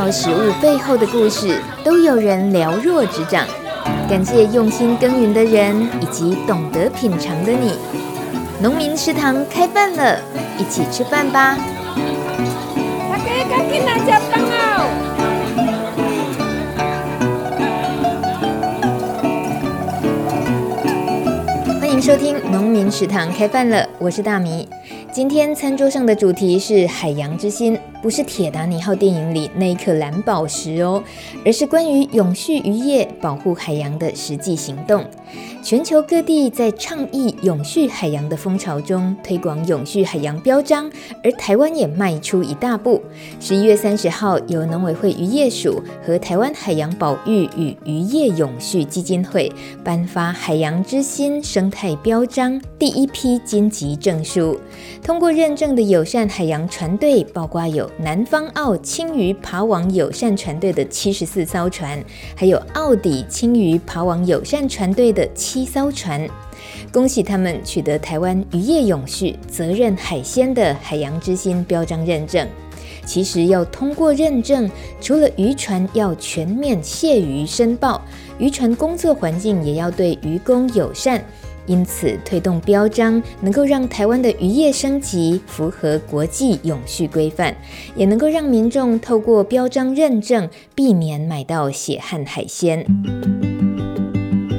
道食物背后的故事，都有人了若指掌。感谢用心耕耘的人，以及懂得品尝的你。农民食堂开饭了，一起吃饭吧！大家赶紧来吃饭哦！欢迎收听农民食堂开饭了，我是大米。今天餐桌上的主题是海洋之心，不是《铁达尼号》电影里那一颗蓝宝石哦，而是关于永续渔业、保护海洋的实际行动。全球各地在倡议永续海洋的风潮中，推广永续海洋标章，而台湾也迈出一大步。十一月三十号，由农委会渔业署和台湾海洋保育与渔业永续基金会颁发“海洋之心”生态标章第一批金级证书。通过认证的友善海洋船队，包括有南方澳青鱼爬网友善船队的七十四艘船，还有澳底青鱼爬网友善船队的七艘船。恭喜他们取得台湾渔业永续责任海鲜的海洋之心标章认证。其实要通过认证，除了渔船要全面卸鱼申报，渔船工作环境也要对渔工友善。因此，推动标章能够让台湾的渔业升级，符合国际永续规范，也能够让民众透过标章认证，避免买到血汗海鲜。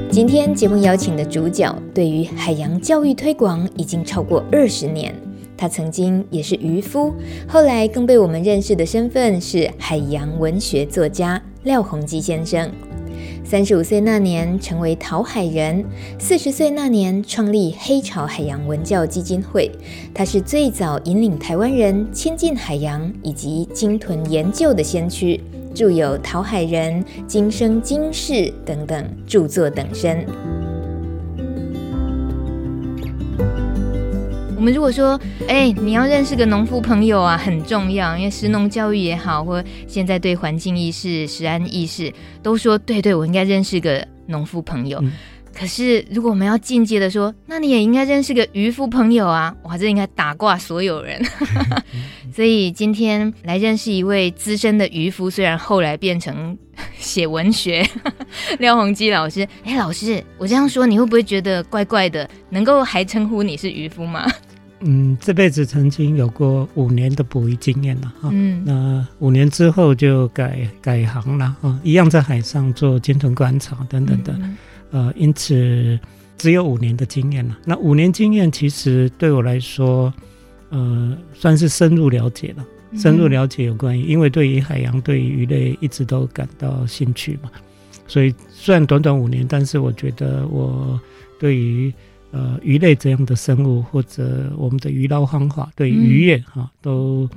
今天节目邀请的主角，对于海洋教育推广已经超过二十年。他曾经也是渔夫，后来更被我们认识的身份是海洋文学作家廖鸿基先生。三十五岁那年成为陶海人，四十岁那年创立黑潮海洋文教基金会。他是最早引领台湾人亲近海洋以及鲸豚研究的先驱，著有《陶海人》《今生今世》等等著作等身。我们如果说，哎，你要认识个农夫朋友啊，很重要，因为食农教育也好，或现在对环境意识、食安意识，都说对对，我应该认识个农夫朋友。嗯、可是如果我们要进阶的说，那你也应该认识个渔夫朋友啊，哇，这应该打挂所有人。所以今天来认识一位资深的渔夫，虽然后来变成写文学，廖鸿基老师。哎，老师，我这样说你会不会觉得怪怪的？能够还称呼你是渔夫吗？嗯，这辈子曾经有过五年的捕鱼经验了哈。嗯，那五年之后就改改行了啊，一样在海上做鲸豚观察等等的。呃，因此只有五年的经验了。那五年经验其实对我来说，呃，算是深入了解了。深入了解有关于，因为对于海洋、对于鱼类一直都感到兴趣嘛。所以虽然短短五年，但是我觉得我对于。呃，鱼类这样的生物，或者我们的鱼捞方法，对渔业哈、都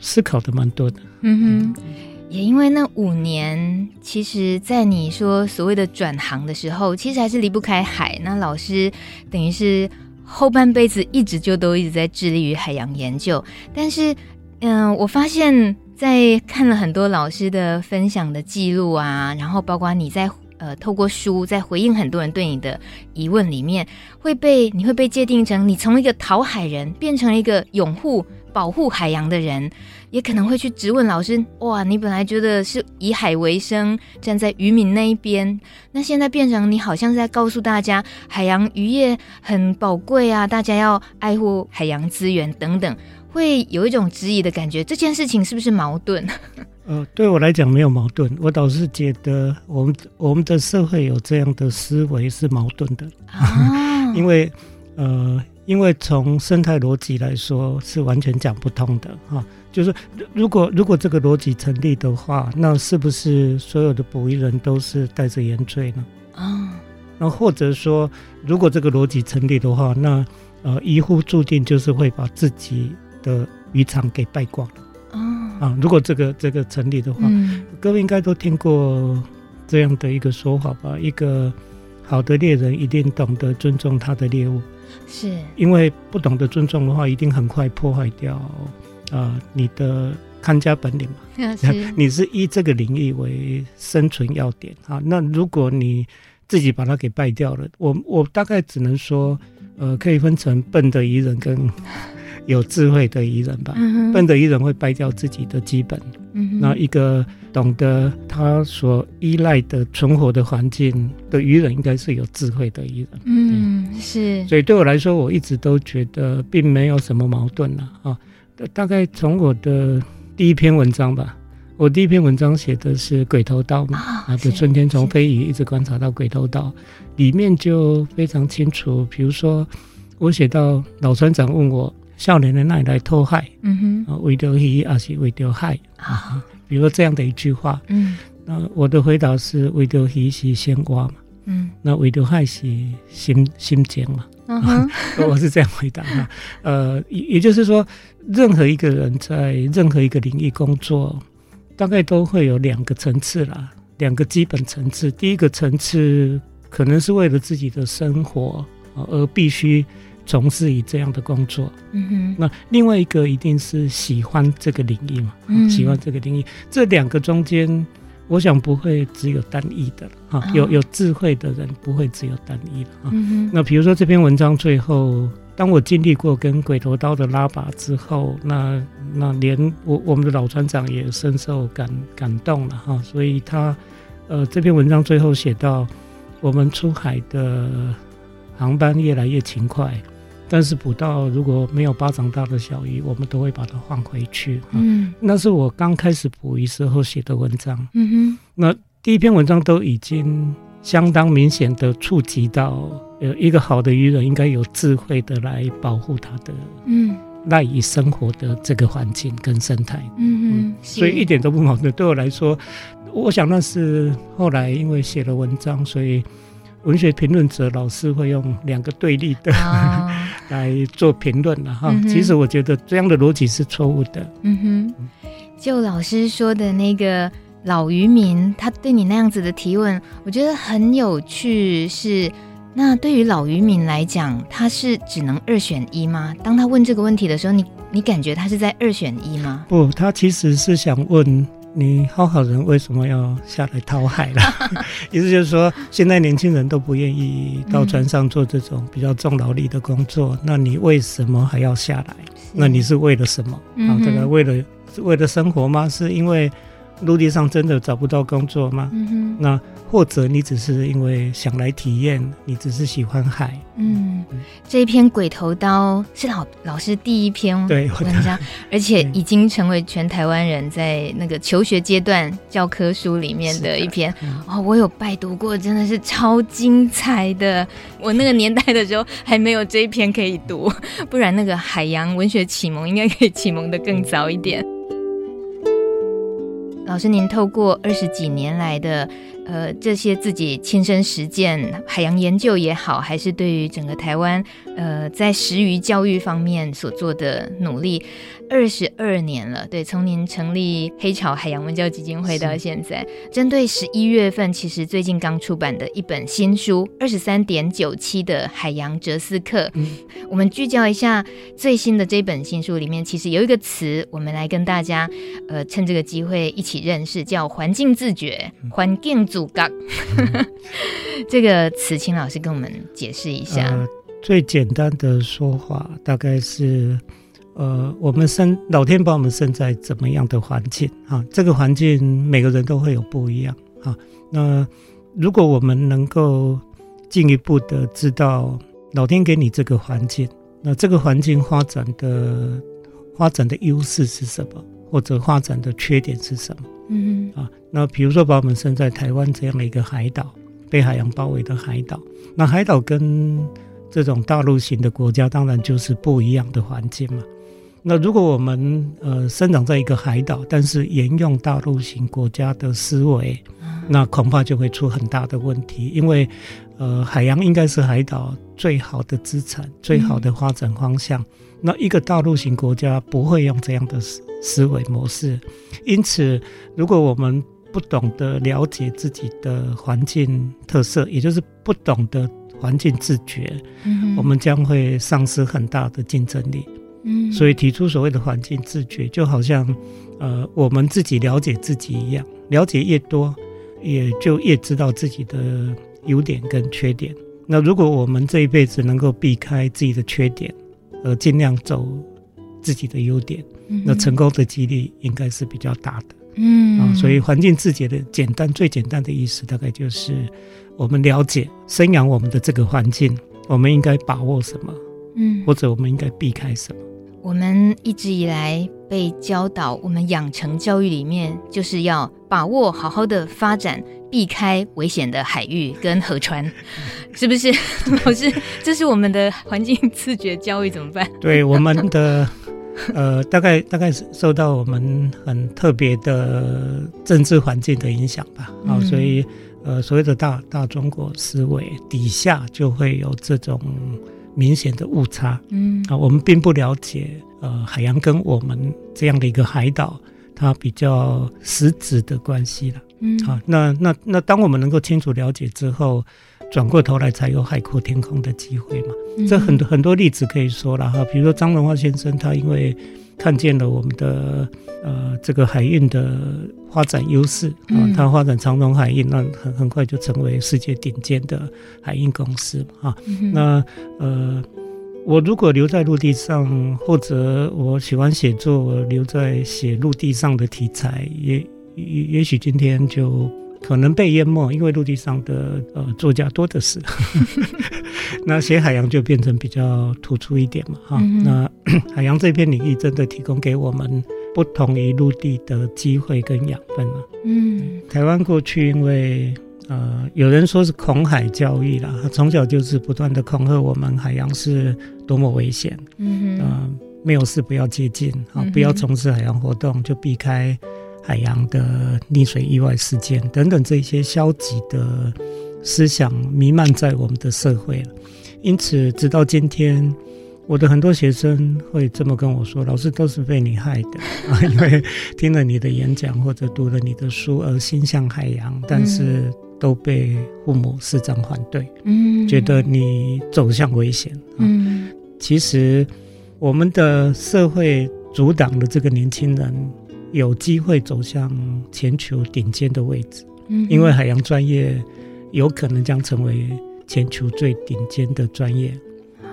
思考的蛮多的。嗯哼，也因为那五年，其实，在你说所谓的转行的时候，其实还是离不开海。那老师等于是后半辈子一直就都一直在致力于海洋研究。但是，嗯、呃，我发现，在看了很多老师的分享的记录啊，然后包括你在。呃，透过书在回应很多人对你的疑问里面，会被你会被界定成你从一个讨海人变成了一个拥护保护海洋的人，也可能会去质问老师：哇，你本来觉得是以海为生，站在渔民那一边，那现在变成你好像是在告诉大家，海洋渔业很宝贵啊，大家要爱护海洋资源等等，会有一种质疑的感觉。这件事情是不是矛盾？呃，对我来讲没有矛盾，我倒是觉得我们我们的社会有这样的思维是矛盾的，啊、因为呃，因为从生态逻辑来说是完全讲不通的哈，就是如果如果这个逻辑成立的话，那是不是所有的捕鱼人都是带着原罪呢？啊，那或者说，如果这个逻辑成立的话，那呃，渔夫注定就是会把自己的渔场给败光了。啊，如果这个这个成立的话，嗯、各位应该都听过这样的一个说法吧？一个好的猎人一定懂得尊重他的猎物，是因为不懂得尊重的话，一定很快破坏掉啊、呃、你的看家本领嘛。是 你是以这个领域为生存要点啊。那如果你自己把它给败掉了，我我大概只能说，呃，可以分成笨的彝人跟。有智慧的渔人吧。嗯、笨的渔人会败掉自己的基本。嗯，那一个懂得他所依赖的存活的环境的渔人，应该是有智慧的渔人。嗯，是。所以对我来说，我一直都觉得并没有什么矛盾了啊。大概从我的第一篇文章吧。我第一篇文章写的是鬼头刀嘛，啊，就春天从飞鱼一直观察到鬼头刀，里面就非常清楚。比如说，我写到老船长问我少年的那来偷害，嗯哼，啊，为着鱼还是为着海啊？比如这样的一句话，嗯，那我的回答是为着鱼是鲜蛙嘛，嗯，那为着海是心心间嘛，嗯哼，我是这样回答的。呃，也也就是说，任何一个人在任何一个领域工作。大概都会有两个层次啦，两个基本层次。第一个层次可能是为了自己的生活而必须从事于这样的工作。嗯哼。那另外一个一定是喜欢这个领域嘛？嗯。喜欢这个领域，这两个中间，我想不会只有单一的哈。有有智慧的人不会只有单一的哈。嗯哼。那比如说这篇文章最后。当我经历过跟鬼头刀的拉拔之后，那那连我我们的老船长也深受感感动了哈，所以他呃这篇文章最后写到，我们出海的航班越来越勤快，但是捕到如果没有巴掌大的小鱼，我们都会把它放回去。嗯，那是我刚开始捕鱼时候写的文章。嗯哼，那第一篇文章都已经相当明显的触及到。呃一个好的渔人应该有智慧的来保护他的，嗯，赖以生活的这个环境跟生态，嗯嗯，所以一点都不矛盾。对我来说，我想那是后来因为写了文章，所以文学评论者老师会用两个对立的、哦、来做评论了哈。其实我觉得这样的逻辑是错误的。嗯哼，就老师说的那个老渔民，他对你那样子的提问，我觉得很有趣，是。那对于老渔民来讲，他是只能二选一吗？当他问这个问题的时候，你你感觉他是在二选一吗？不，他其实是想问你，好好人为什么要下来讨海了？意思就是说，现在年轻人都不愿意到船上做这种比较重劳力的工作，嗯、那你为什么还要下来？那你是为了什么？啊，这个为了是为了生活吗？是因为？陆地上真的找不到工作吗？嗯哼，那或者你只是因为想来体验，你只是喜欢海。嗯，这一篇《鬼头刀》是老老师第一篇文章，而且已经成为全台湾人在那个求学阶段教科书里面的一篇。哦，我有拜读过，真的是超精彩的。我那个年代的时候还没有这一篇可以读，不然那个海洋文学启蒙应该可以启蒙的更早一点。老师，您透过二十几年来的，呃，这些自己亲身实践海洋研究也好，还是对于整个台湾，呃，在食鱼教育方面所做的努力。二十二年了，对，从您成立黑潮海洋文教基金会到现在，针对十一月份，其实最近刚出版的一本新书，二十三点九七的海洋哲思课，嗯，我们聚焦一下最新的这本新书里面，其实有一个词，我们来跟大家，呃，趁这个机会一起认识，叫环境自觉，环境自觉，嗯、这个词，请老师跟我们解释一下。呃、最简单的说法，大概是。呃，我们生老天把我们生在怎么样的环境啊？这个环境每个人都会有不一样啊。那如果我们能够进一步的知道老天给你这个环境，那这个环境发展的发展的优势是什么，或者发展的缺点是什么？嗯啊，那比如说把我们生在台湾这样的一个海岛，被海洋包围的海岛，那海岛跟这种大陆型的国家当然就是不一样的环境嘛。那如果我们呃生长在一个海岛，但是沿用大陆型国家的思维，那恐怕就会出很大的问题。因为呃海洋应该是海岛最好的资产、最好的发展方向。那一个大陆型国家不会用这样的思思维模式。因此，如果我们不懂得了解自己的环境特色，也就是不懂得环境自觉，嗯我们将会丧失很大的竞争力。嗯，所以提出所谓的环境自觉，就好像，呃，我们自己了解自己一样，了解越多，也就越知道自己的优点跟缺点。那如果我们这一辈子能够避开自己的缺点，呃，尽量走自己的优点，嗯、那成功的几率应该是比较大的。嗯啊，所以环境自觉的简单最简单的意思，大概就是我们了解生养我们的这个环境，我们应该把握什么，嗯，或者我们应该避开什么。我们一直以来被教导，我们养成教育里面就是要把握好好的发展，避开危险的海域跟河川，是不是？老师，这是我们的环境自觉教育怎么办？对，我们的 呃，大概大概是受到我们很特别的政治环境的影响吧。啊、嗯，所以呃，所谓的大大中国思维底下就会有这种。明显的误差，嗯啊，我们并不了解，呃，海洋跟我们这样的一个海岛，它比较实质的关系了，嗯，好，那那那当我们能够清楚了解之后，转过头来才有海阔天空的机会嘛，嗯、这很多很多例子可以说了哈，比如说张荣华先生，他因为看见了我们的呃这个海运的发展优势啊，他发展长荣海运，那很很快就成为世界顶尖的海运公司嘛啊。那呃，我如果留在陆地上，或者我喜欢写作，我留在写陆地上的题材，也也也许今天就。可能被淹没，因为陆地上的呃作家多的是，那写海洋就变成比较突出一点嘛哈。嗯、那 海洋这片领域真的提供给我们不同于陆地的机会跟养分了。嗯，台湾过去因为呃有人说是恐海教育啦，从小就是不断的恐吓我们海洋是多么危险。嗯嗯，呃没有事不要接近啊，不要从事海洋活动，就避开。海洋的溺水意外事件等等，这些消极的思想弥漫在我们的社会了。因此，直到今天，我的很多学生会这么跟我说：“老师都是被你害的啊！因为听了你的演讲或者读了你的书而心向海洋，但是都被父母师长反对，嗯，觉得你走向危险。嗯，其实我们的社会阻挡了这个年轻人。”有机会走向全球顶尖的位置，嗯，因为海洋专业有可能将成为全球最顶尖的专业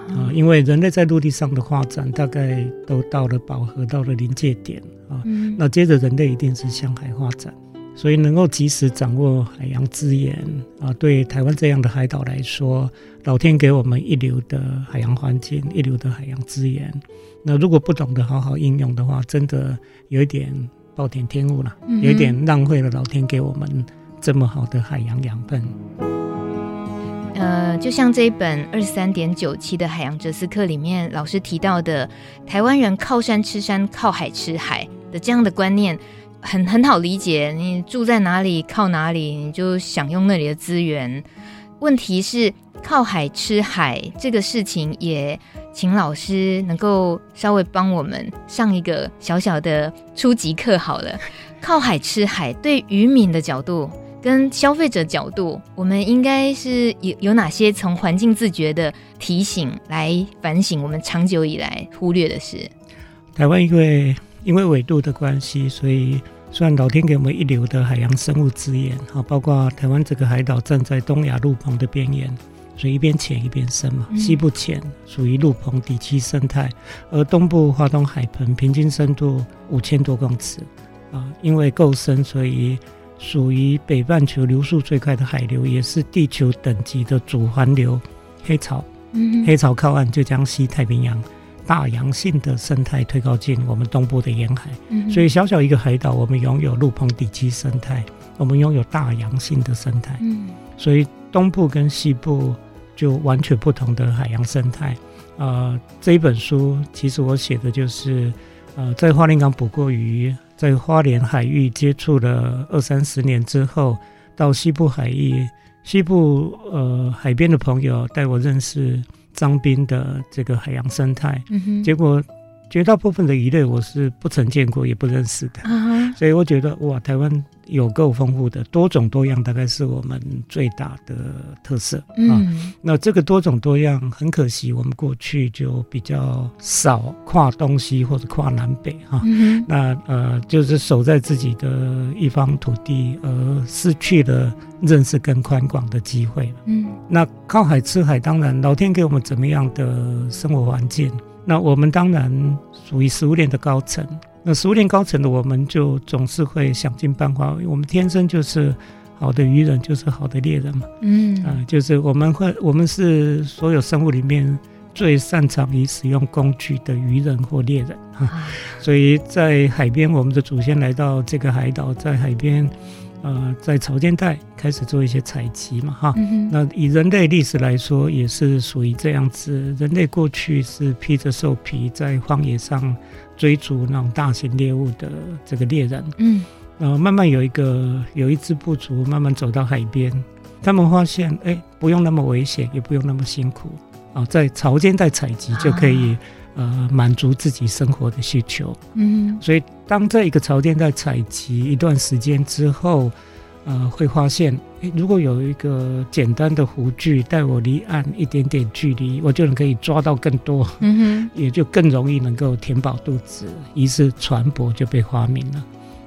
啊！因为人类在陆地上的发展大概都到了饱和，到了临界点啊，那接着人类一定是向海发展，所以能够及时掌握海洋资源啊，对台湾这样的海岛来说，老天给我们一流的海洋环境，一流的海洋资源。那如果不懂得好好应用的话，真的有一点暴殄天物了，有一点浪费了老天给我们这么好的海洋养分。呃，就像这一本二十三点九期的海洋哲思课里面，老师提到的，台湾人靠山吃山，靠海吃海的这样的观念，很很好理解。你住在哪里，靠哪里，你就享用那里的资源。问题是靠海吃海这个事情也。请老师能够稍微帮我们上一个小小的初级课好了。靠海吃海，对渔民的角度跟消费者角度，我们应该是有有哪些从环境自觉的提醒来反省我们长久以来忽略的事？台湾因为因为纬度的关系，所以虽然老天给我们一流的海洋生物资源，好，包括台湾这个海岛站在东亚陆棚的边缘。所以一边浅一边深嘛，西部浅属于陆棚底栖生态，而东部华东海盆平均深度五千多公尺，啊，因为够深，所以属于北半球流速最快的海流，也是地球等级的主环流。黑潮，嗯黑潮靠岸就将西太平洋大洋性的生态推高进我们东部的沿海，嗯所以小小一个海岛，我们拥有陆棚底栖生态，我们拥有大洋性的生态，嗯所以东部跟西部。就完全不同的海洋生态，呃，这一本书其实我写的就是，呃，在花莲港捕过鱼，在花莲海域接触了二三十年之后，到西部海域，西部呃海边的朋友带我认识张滨的这个海洋生态，嗯，结果绝大部分的鱼类我是不曾见过也不认识的，啊，所以我觉得哇，台湾。有够丰富的多种多样，大概是我们最大的特色啊。嗯，那这个多种多样，很可惜，我们过去就比较少跨东西或者跨南北哈。嗯，那呃，就是守在自己的一方土地，而失去了认识更宽广的机会。嗯，那靠海吃海，当然老天给我们怎么样的生活环境，那我们当然属于食物链的高层。那食物链高层的我们就总是会想尽办法，我们天生就是好的渔人，就是好的猎人嘛。嗯啊、呃，就是我们会，我们是所有生物里面最擅长于使用工具的渔人或猎人啊。所以在海边，我们的祖先来到这个海岛，在海边。呃，在潮间带开始做一些采集嘛，哈、嗯，那以人类历史来说，也是属于这样子。人类过去是披着兽皮在荒野上追逐那种大型猎物的这个猎人，嗯，然后慢慢有一个有一支部族慢慢走到海边，他们发现，哎、欸，不用那么危险，也不用那么辛苦，啊，在潮间带采集就可以。呃，满足自己生活的需求。嗯，所以当这一个潮间带采集一段时间之后，呃，会发现，诶，如果有一个简单的湖具带我离岸一点点距离，我就能可以抓到更多，嗯哼，也就更容易能够填饱肚子。于是船舶就被发明了，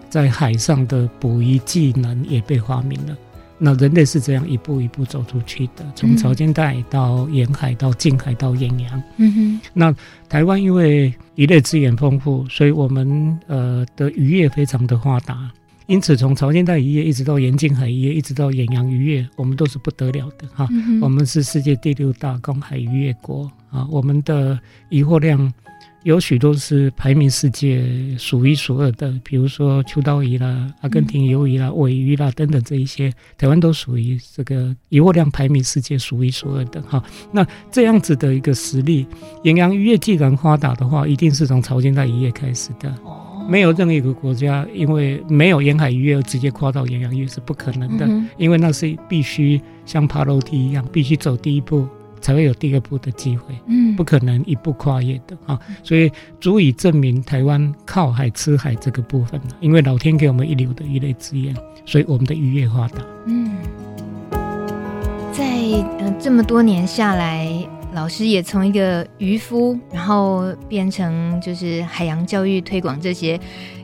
在海上的捕鱼技能也被发明了。那人类是这样一步一步走出去的，从潮间带到沿海到近海到远洋。嗯哼。那台湾因为鱼类资源丰富，所以我们呃的渔业非常的发达，因此从朝鲜带渔业一直到盐津海渔业，一直到远洋渔业，我们都是不得了的哈。我们是世界第六大公海渔业国啊，我们的渔获量。有许多是排名世界数一数二的，比如说秋刀鱼啦、阿根廷鱿鱼啦、尾鱼啦等等这一些，台湾都属于这个渔获量排名世界数一数二的哈。那这样子的一个实力，远洋渔业既然发达的话，一定是从朝鲜带渔业开始的。没有任何一个国家因为没有沿海渔业而直接跨到远洋渔业是不可能的，因为那是必须像爬楼梯一样，必须走第一步。才会有第二步的机会，嗯，不可能一步跨越的啊，所以足以证明台湾靠海吃海这个部分，因为老天给我们一流的鱼类资源，所以我们的渔业发达。嗯，在呃这么多年下来，老师也从一个渔夫，然后变成就是海洋教育推广这些，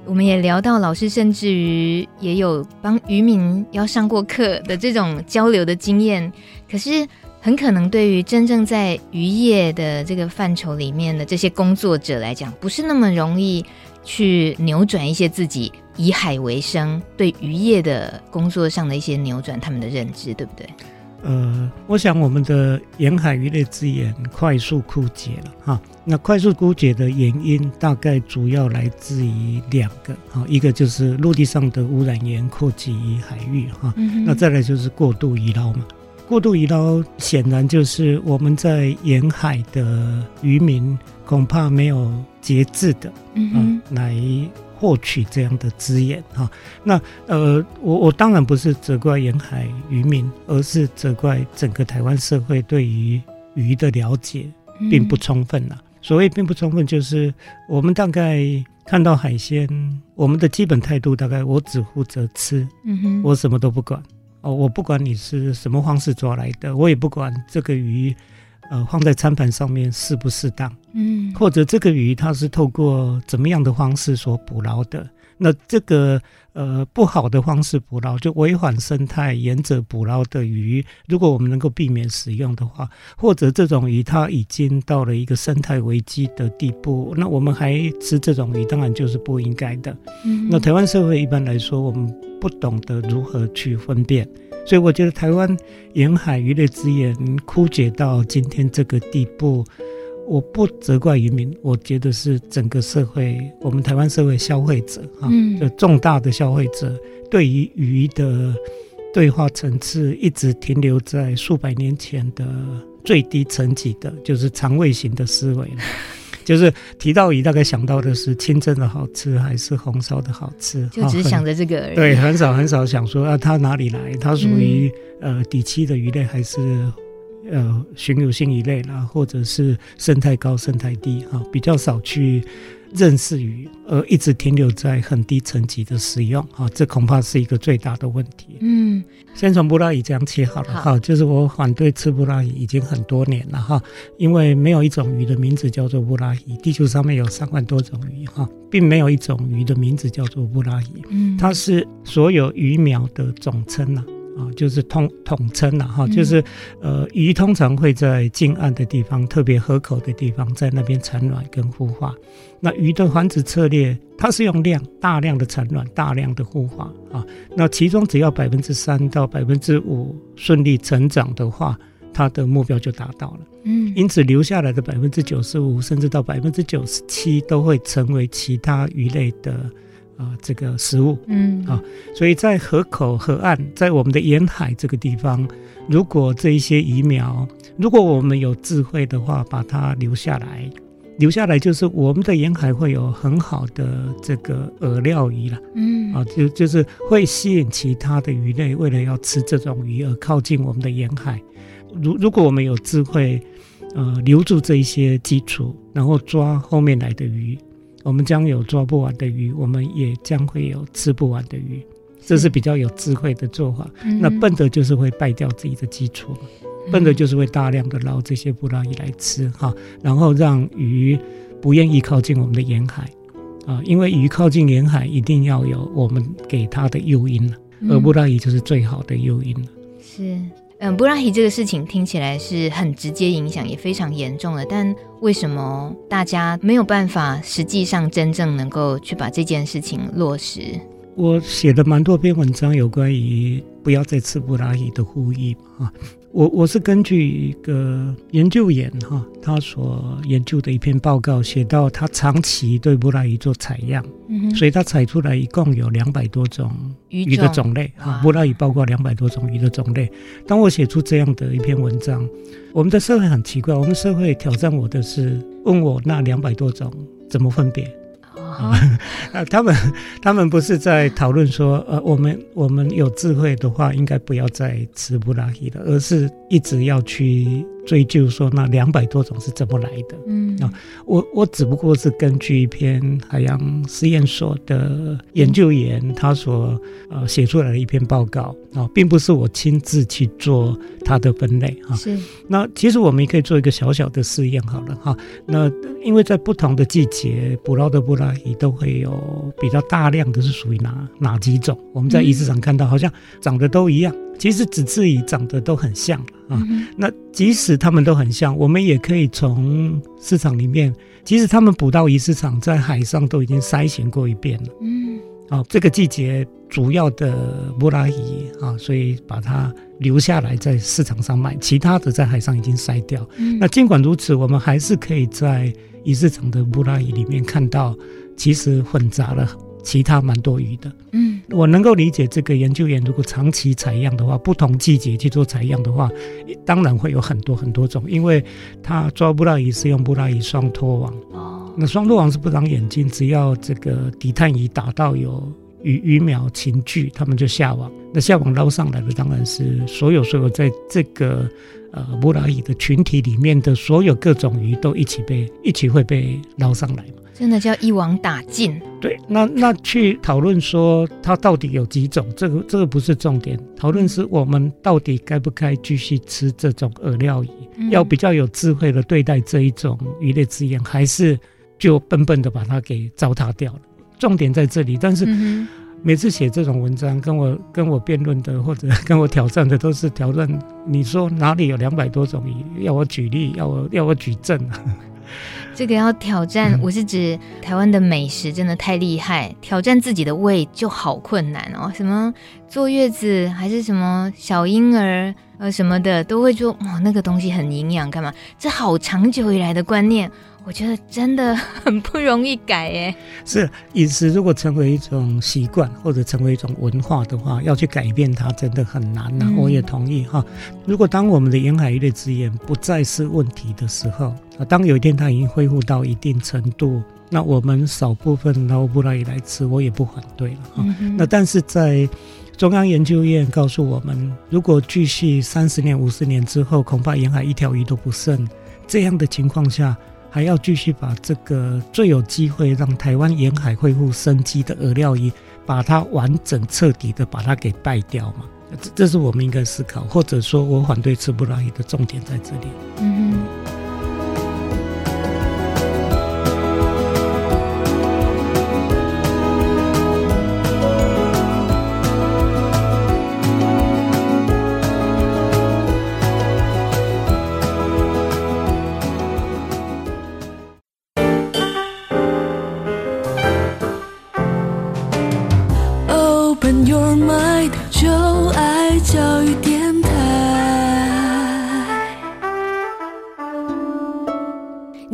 我们也聊到老师甚至于也有帮渔民要上过课的这种交流的经验，可是。很可能对于真正在渔业的这个范畴里面的这些工作者来讲，不是那么容易去扭转一些自己以海为生对渔业的工作上的一些扭转他们的认知，对不对？呃，我想我们的沿海鱼类资源快速枯竭了哈。那快速枯竭的原因大概主要来自于两个哈，一个就是陆地上的污染源扩及于海域哈，那再来就是过度渔捞嘛。过度渔捞显然就是我们在沿海的渔民恐怕没有节制的啊来获取这样的资源哈。那呃，我我当然不是责怪沿海渔民，而是责怪整个台湾社会对于鱼的了解并不充分了。所谓并不充分，就是我们大概看到海鲜，我们的基本态度大概我只负责吃，我什么都不管。哦，我不管你是什么方式抓来的，我也不管这个鱼，呃，放在餐盘上面适不适当，嗯，或者这个鱼它是透过怎么样的方式所捕捞的。那这个呃不好的方式捕捞，就违反生态原则捕捞的鱼，如果我们能够避免使用的话，或者这种鱼它已经到了一个生态危机的地步，那我们还吃这种鱼，当然就是不应该的。嗯，那台湾社会一般来说，我们不懂得如何去分辨，所以我觉得台湾沿海鱼类资源枯竭到今天这个地步。我不责怪渔民，我觉得是整个社会，我们台湾社会消费者哈，就重大的消费者对于鱼的对话层次一直停留在数百年前的最低层级的，就是肠胃型的思维了。就是提到鱼，大概想到的是清蒸的好吃还是红烧的好吃，就只想着这个而已。对，很少很少想说啊，它哪里来？它属于呃底栖的鱼类还是？呃，巡游性鱼类啦，或者是生态高、生态低，啊，比较少去认识鱼，而一直停留在很低层级的使用，哈，这恐怕是一个最大的问题。嗯，先从布拉鱼这样切好了，哈好，就是我反对吃布拉鱼已经很多年了，哈，因为没有一种鱼的名字叫做布拉鱼，地球上面有三万多种鱼，哈，并没有一种鱼的名字叫做布拉鱼，嗯，它是所有鱼苗的总称呐。啊，就是统统称了哈，就是呃鱼通常会在近岸的地方，特别河口的地方，在那边产卵跟孵化。那鱼的繁殖策略，它是用量大量的产卵，大量的孵化啊。那其中只要百分之三到百分之五顺利成长的话，它的目标就达到了。嗯，因此留下来的百分之九十五，甚至到百分之九十七，都会成为其他鱼类的啊、呃、这个食物。嗯啊，所以在河口、河岸，在我们的沿海这个地方，如果这一些鱼苗，如果我们有智慧的话，把它留下来。留下来就是我们的沿海会有很好的这个饵料鱼了，嗯，啊，就就是会吸引其他的鱼类，为了要吃这种鱼而靠近我们的沿海。如如果我们有智慧，呃，留住这一些基础，然后抓后面来的鱼，我们将有抓不完的鱼，我们也将会有吃不完的鱼，这是比较有智慧的做法。嗯、那笨的就是会败掉自己的基础。笨的就是会大量的捞这些布拉鱼来吃哈，然后让鱼不愿意靠近我们的沿海啊，因为鱼靠近沿海一定要有我们给它的诱因了，而布拉鱼就是最好的诱因了。是，嗯，布拉伊这个事情听起来是很直接影响，也非常严重的，但为什么大家没有办法实际上真正能够去把这件事情落实？我写了蛮多篇文章有关于不要再吃布拉伊的呼吁啊。我我是根据一个研究员哈，他所研究的一篇报告写到，他长期对布拉鱼做采样，嗯，所以他采出来一共有两百多种鱼的种类哈，布拉鱼包括两百多种鱼的种类。当我写出这样的一篇文章，我们的社会很奇怪，我们社会挑战我的是问我那两百多种怎么分别。啊，他们他们不是在讨论说，呃，我们我们有智慧的话，应该不要再吃布拉鱼了，而是一直要去追究说那两百多种是怎么来的。嗯，啊，我我只不过是根据一篇海洋实验所的研究员他所呃写出来的一篇报告啊，并不是我亲自去做它的分类啊。是，那其实我们也可以做一个小小的试验好了哈。那因为在不同的季节捕捞的布拉鱼。都会有比较大量的是属于哪哪几种？我们在鱼市上看到，好像长得都一样。其实只至于长得都很像啊。那即使他们都很像，我们也可以从市场里面，即使他们捕到鱼市场，在海上都已经筛选过一遍了。嗯，啊，这个季节主要的布拉鱼啊，所以把它留下来在市场上卖，其他的在海上已经筛掉。那尽管如此，我们还是可以在鱼市场的布拉鱼里面看到。其实混杂了其他蛮多余的，嗯，我能够理解这个研究员如果长期采样的话，不同季节去做采样的话，当然会有很多很多种，因为他抓布拉鱼是用布拉鱼双拖网，哦，那双拖网是不长眼睛，只要这个底探仪打到有鱼鱼苗群聚，他们就下网，那下网捞上来的当然是所有所有在这个呃布拉鱼的群体里面的所有各种鱼都一起被一起会被捞上来嘛。真的叫一网打尽。对，那那去讨论说它到底有几种，这个这个不是重点，讨论是我们到底该不该继续吃这种饵料鱼，嗯、要比较有智慧的对待这一种鱼类资源，还是就笨笨的把它给糟蹋掉了？重点在这里。但是每次写这种文章，跟我跟我辩论的或者 跟我挑战的，都是挑战你说哪里有两百多种鱼，要我举例，要我要我举证。这个要挑战，我是指台湾的美食真的太厉害，挑战自己的胃就好困难哦。什么坐月子还是什么小婴儿呃什么的，都会说哇那个东西很营养，干嘛？这好长久以来的观念。我觉得真的很不容易改耶。是饮食如果成为一种习惯或者成为一种文化的话，要去改变它真的很难呐、啊。嗯、我也同意哈。如果当我们的沿海鱼类资源不再是问题的时候，啊，当有一天它已经恢复到一定程度，那我们少部分捞布拉鱼来吃，我也不反对了哈。嗯、那但是在中央研究院告诉我们，如果继续三十年、五十年之后，恐怕沿海一条鱼都不剩。这样的情况下。还要继续把这个最有机会让台湾沿海恢复生机的饵料鱼，把它完整彻底的把它给败掉嘛？这这是我们应该思考，或者说我反对吃不拉鱼的重点在这里。嗯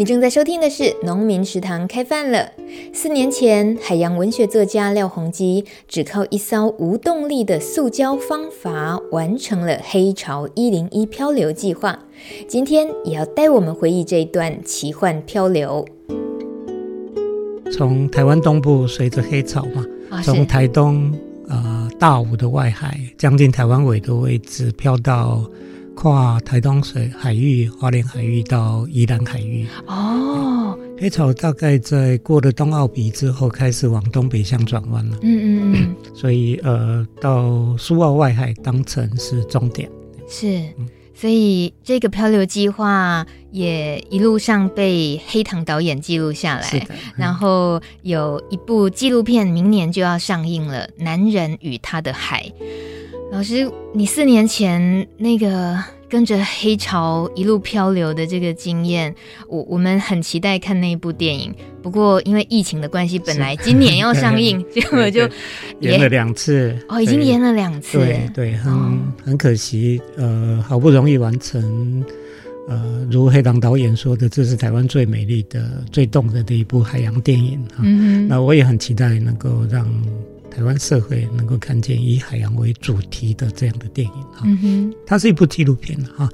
你正在收听的是《农民食堂》开饭了。四年前，海洋文学作家廖鸿基只靠一艘无动力的塑胶方筏，完成了黑潮一零一漂流计划。今天也要带我们回忆这一段奇幻漂流。从台湾东部随着黑潮嘛，从、哦、台东呃大武的外海，将近台湾尾的位置，漂到。跨台东水海域、花莲海域到宜兰海域哦，黑潮大概在过了东澳鼻之后，开始往东北向转弯了。嗯嗯嗯，所以呃，到苏澳外海当成是终点。是，嗯、所以这个漂流计划也一路上被黑糖导演记录下来。是的。嗯、然后有一部纪录片明年就要上映了，《男人与他的海》。老师，你四年前那个跟着黑潮一路漂流的这个经验，我我们很期待看那一部电影。不过因为疫情的关系，本来今年要上映，结 果 就延了两次。哦，已经延了两次。对对，很、哦、很可惜。呃，好不容易完成。呃，如黑狼导演说的，这是台湾最美丽的、最动人的一部海洋电影哈。嗯、那我也很期待能够让。台湾社会能够看见以海洋为主题的这样的电影啊，嗯、哼它是一部纪录片哈。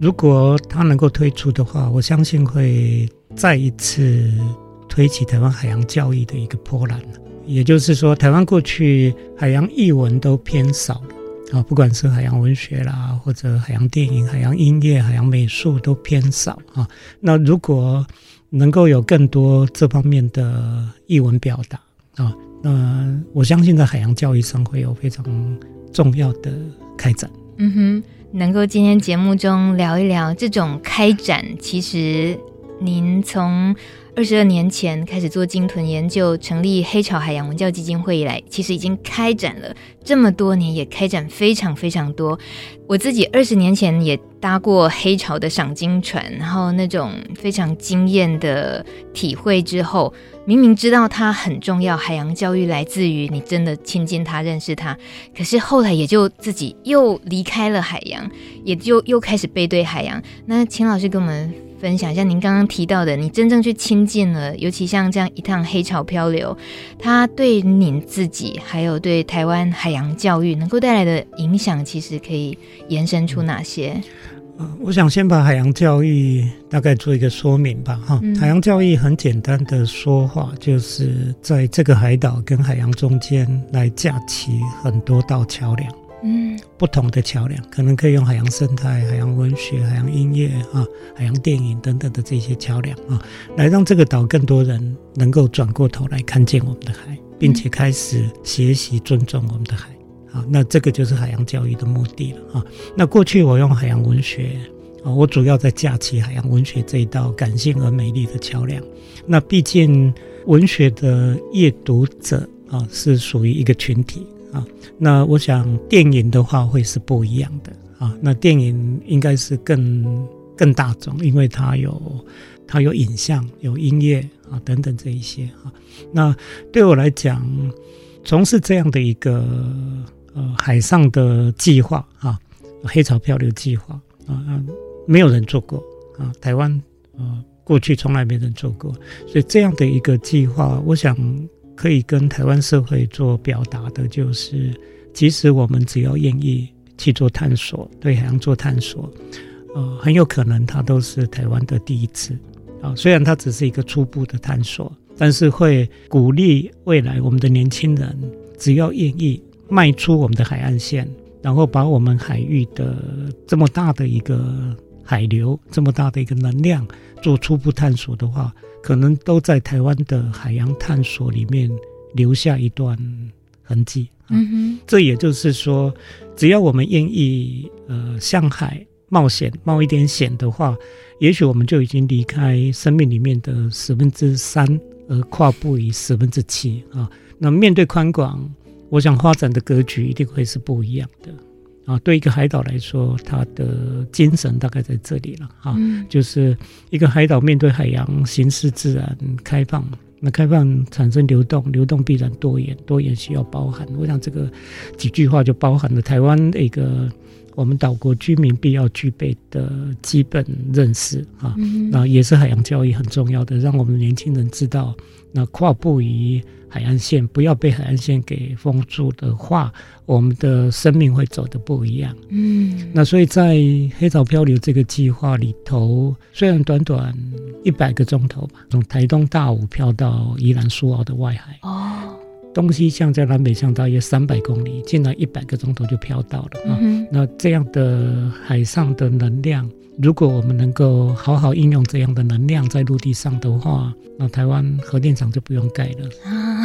如果它能够推出的话，我相信会再一次推起台湾海洋教育的一个波澜。也就是说，台湾过去海洋译文都偏少了啊，不管是海洋文学啦，或者海洋电影、海洋音乐、海洋美术都偏少啊。那如果能够有更多这方面的译文表达啊。呃，我相信在海洋教育上会有非常重要的开展。嗯哼，能够今天节目中聊一聊这种开展，其实您从二十二年前开始做鲸豚研究，成立黑潮海洋文教基金会以来，其实已经开展了这么多年，也开展非常非常多。我自己二十年前也搭过黑潮的赏金船，然后那种非常惊艳的体会之后。明明知道它很重要，海洋教育来自于你真的亲近它、认识它，可是后来也就自己又离开了海洋，也就又开始背对海洋。那请老师跟我们分享一下，您刚刚提到的，你真正去亲近了，尤其像这样一趟黑潮漂流，它对您自己还有对台湾海洋教育能够带来的影响，其实可以延伸出哪些？我想先把海洋教育大概做一个说明吧，哈、嗯。海洋教育很简单的说法，就是在这个海岛跟海洋中间来架起很多道桥梁，嗯，不同的桥梁，可能可以用海洋生态、海洋文学、海洋音乐啊、海洋电影等等的这些桥梁啊，来让这个岛更多人能够转过头来看见我们的海，并且开始学习尊重我们的海。啊，那这个就是海洋教育的目的了啊。那过去我用海洋文学啊，我主要在架起海洋文学这一道感性而美丽的桥梁。那毕竟文学的阅读者啊是属于一个群体啊。那我想电影的话会是不一样的啊。那电影应该是更更大众，因为它有它有影像、有音乐啊等等这一些啊。那对我来讲，从事这样的一个。呃，海上的计划啊，黑潮漂流计划啊，没有人做过啊，台湾呃过去从来没人做过，所以这样的一个计划，我想可以跟台湾社会做表达的，就是其实我们只要愿意去做探索，对海洋做探索，呃，很有可能它都是台湾的第一次啊，虽然它只是一个初步的探索，但是会鼓励未来我们的年轻人，只要愿意。迈出我们的海岸线，然后把我们海域的这么大的一个海流，这么大的一个能量做初步探索的话，可能都在台湾的海洋探索里面留下一段痕迹。嗯哼，这也就是说，只要我们愿意呃向海冒险冒一点险的话，也许我们就已经离开生命里面的十分之三，而跨步于十分之七啊。那面对宽广。我想发展的格局一定会是不一样的啊！对一个海岛来说，它的精神大概在这里了啊，嗯、就是一个海岛面对海洋，形式自然开放，那开放产生流动，流动必然多元，多元需要包含。我想这个几句话就包含了台湾的一个我们岛国居民必要具备的基本认识啊，嗯、那也是海洋教育很重要的，让我们年轻人知道，那跨步于海岸线，不要被海岸线给封住的话，我们的生命会走得不一样。嗯，那所以在黑潮漂流这个计划里头，虽然短短一百个钟头吧，从台东大武漂到宜兰苏澳的外海。哦。东西向在南北向大约三百公里，竟然一百个钟头就漂到了啊！嗯、那这样的海上的能量，如果我们能够好好应用这样的能量在陆地上的话，那台湾核电厂就不用盖了，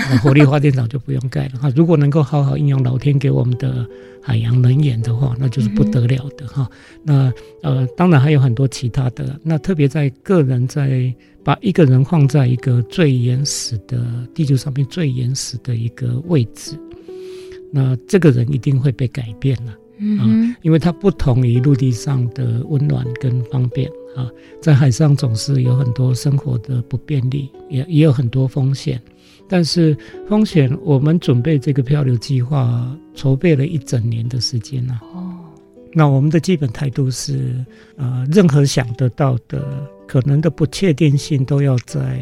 那火力发电厂就不用盖了哈。如果能够好好应用老天给我们的海洋能源的话，那就是不得了的哈。那呃，当然还有很多其他的，那特别在个人在。把一个人放在一个最原始的地球上面最原始的一个位置，那这个人一定会被改变了，嗯、啊，因为它不同于陆地上的温暖跟方便啊，在海上总是有很多生活的不便利，也也有很多风险。但是风险，我们准备这个漂流计划筹备了一整年的时间呢。哦，那我们的基本态度是，呃，任何想得到的。可能的不确定性都要在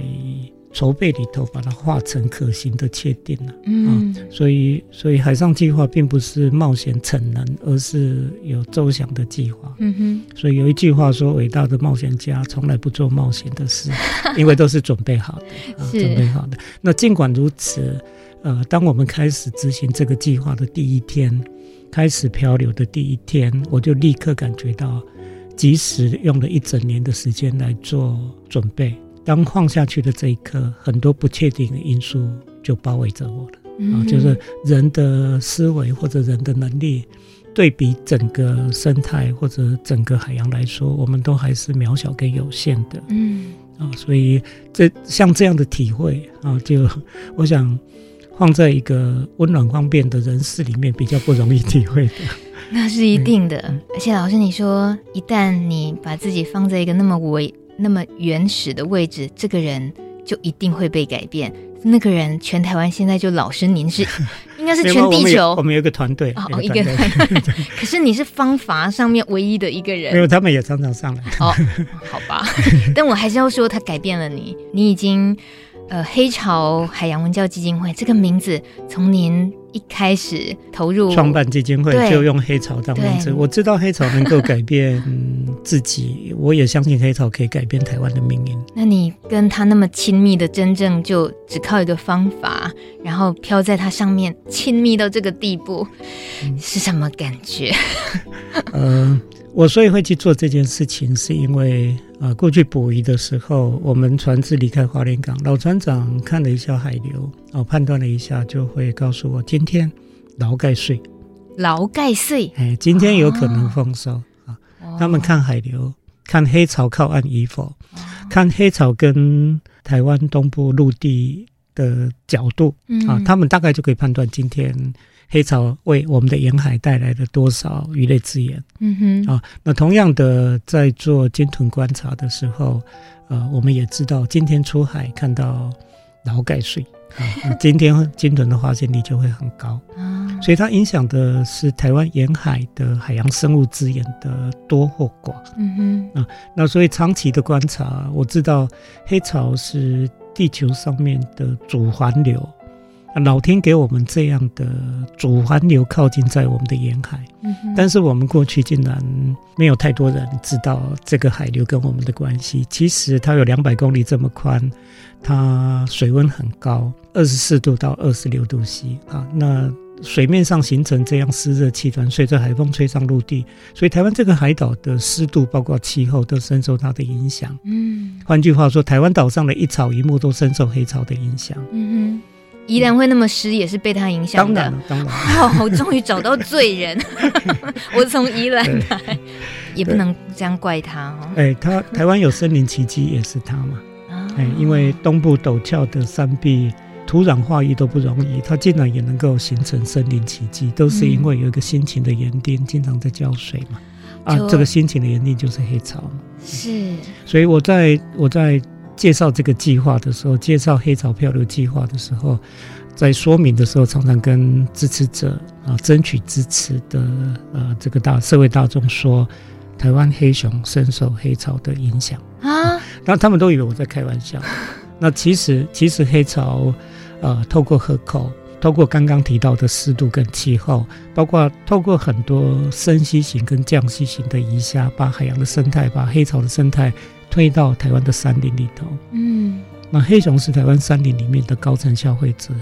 筹备里头把它化成可行的确定了。嗯，啊，所以所以海上计划并不是冒险逞能，而是有周详的计划。嗯哼，所以有一句话说，伟大的冒险家从来不做冒险的事，因为都是准备好的，啊，准备好的。那尽管如此，呃，当我们开始执行这个计划的第一天，开始漂流的第一天，我就立刻感觉到。即使用了一整年的时间来做准备，当放下去的这一刻，很多不确定的因素就包围着我了。嗯、啊，就是人的思维或者人的能力，对比整个生态或者整个海洋来说，我们都还是渺小跟有限的。嗯，啊，所以这像这样的体会啊，就我想放在一个温暖方便的人世里面，比较不容易体会的。那是一定的，而且老师你说，一旦你把自己放在一个那么微、那么原始的位置，这个人就一定会被改变。那个人，全台湾现在就老师您是，应该是全地球。我们有一个团队哦，一个团队。可是你是方法上面唯一的一个人。没有，他们也常常上来。哦，好吧，但我还是要说，他改变了你，你已经。呃，黑潮海洋文教基金会这个名字，从您一开始投入创办基金会就用黑潮当名字。我知道黑潮能够改变自己，我也相信黑潮可以改变台湾的命运。那你跟他那么亲密的，真正就只靠一个方法，然后飘在他上面，亲密到这个地步，嗯、是什么感觉？呃。我所以会去做这件事情，是因为啊、呃，过去捕鱼的时候，我们船只离开华莲港，老船长看了一下海流，哦，判断了一下，就会告诉我，今天劳盖岁，劳盖岁，哎，今天有可能丰收啊。他们看海流，看黑潮靠岸与否，哦、看黑潮跟台湾东部陆地的角度、嗯、啊，他们大概就可以判断今天。黑潮为我们的沿海带来了多少鱼类资源？嗯哼，啊，那同样的，在做鲸豚观察的时候，呃，我们也知道，今天出海看到劳改水啊，今天鲸豚的发现率就会很高啊，所以它影响的是台湾沿海的海洋生物资源的多或寡。嗯哼，啊，那所以长期的观察，我知道黑潮是地球上面的主环流。老天给我们这样的主环流靠近在我们的沿海，嗯、但是我们过去竟然没有太多人知道这个海流跟我们的关系。其实它有两百公里这么宽，它水温很高，二十四度到二十六度 C 啊。那水面上形成这样湿热气团，随着海风吹上陆地，所以台湾这个海岛的湿度包括气候都深受它的影响。嗯，换句话说，台湾岛上的一草一木都深受黑潮的影响。嗯哼。依然会那么湿，也是被他影响的。哦，我终于找到罪人。我从宜兰来，也不能这样怪他哦。哎，他台湾有森林奇迹，也是他嘛。啊。哎，因为东部陡峭的山壁，土壤化育都不容易，它竟然也能够形成森林奇迹，都是因为有一个辛勤的园丁经常在浇水嘛。啊，这个辛勤的园丁就是黑潮。是。所以我在我在。介绍这个计划的时候，介绍黑潮漂流计划的时候，在说明的时候，常常跟支持者啊，争取支持的呃这个大社会大众说，台湾黑熊深受黑潮的影响啊，然后他们都以为我在开玩笑。那其实其实黑潮呃透过河口。透过刚刚提到的湿度跟气候，包括透过很多深吸型跟降吸型的鱼虾，把海洋的生态，把黑潮的生态推到台湾的山林里头。嗯，那黑熊是台湾山林里面的高层消费者，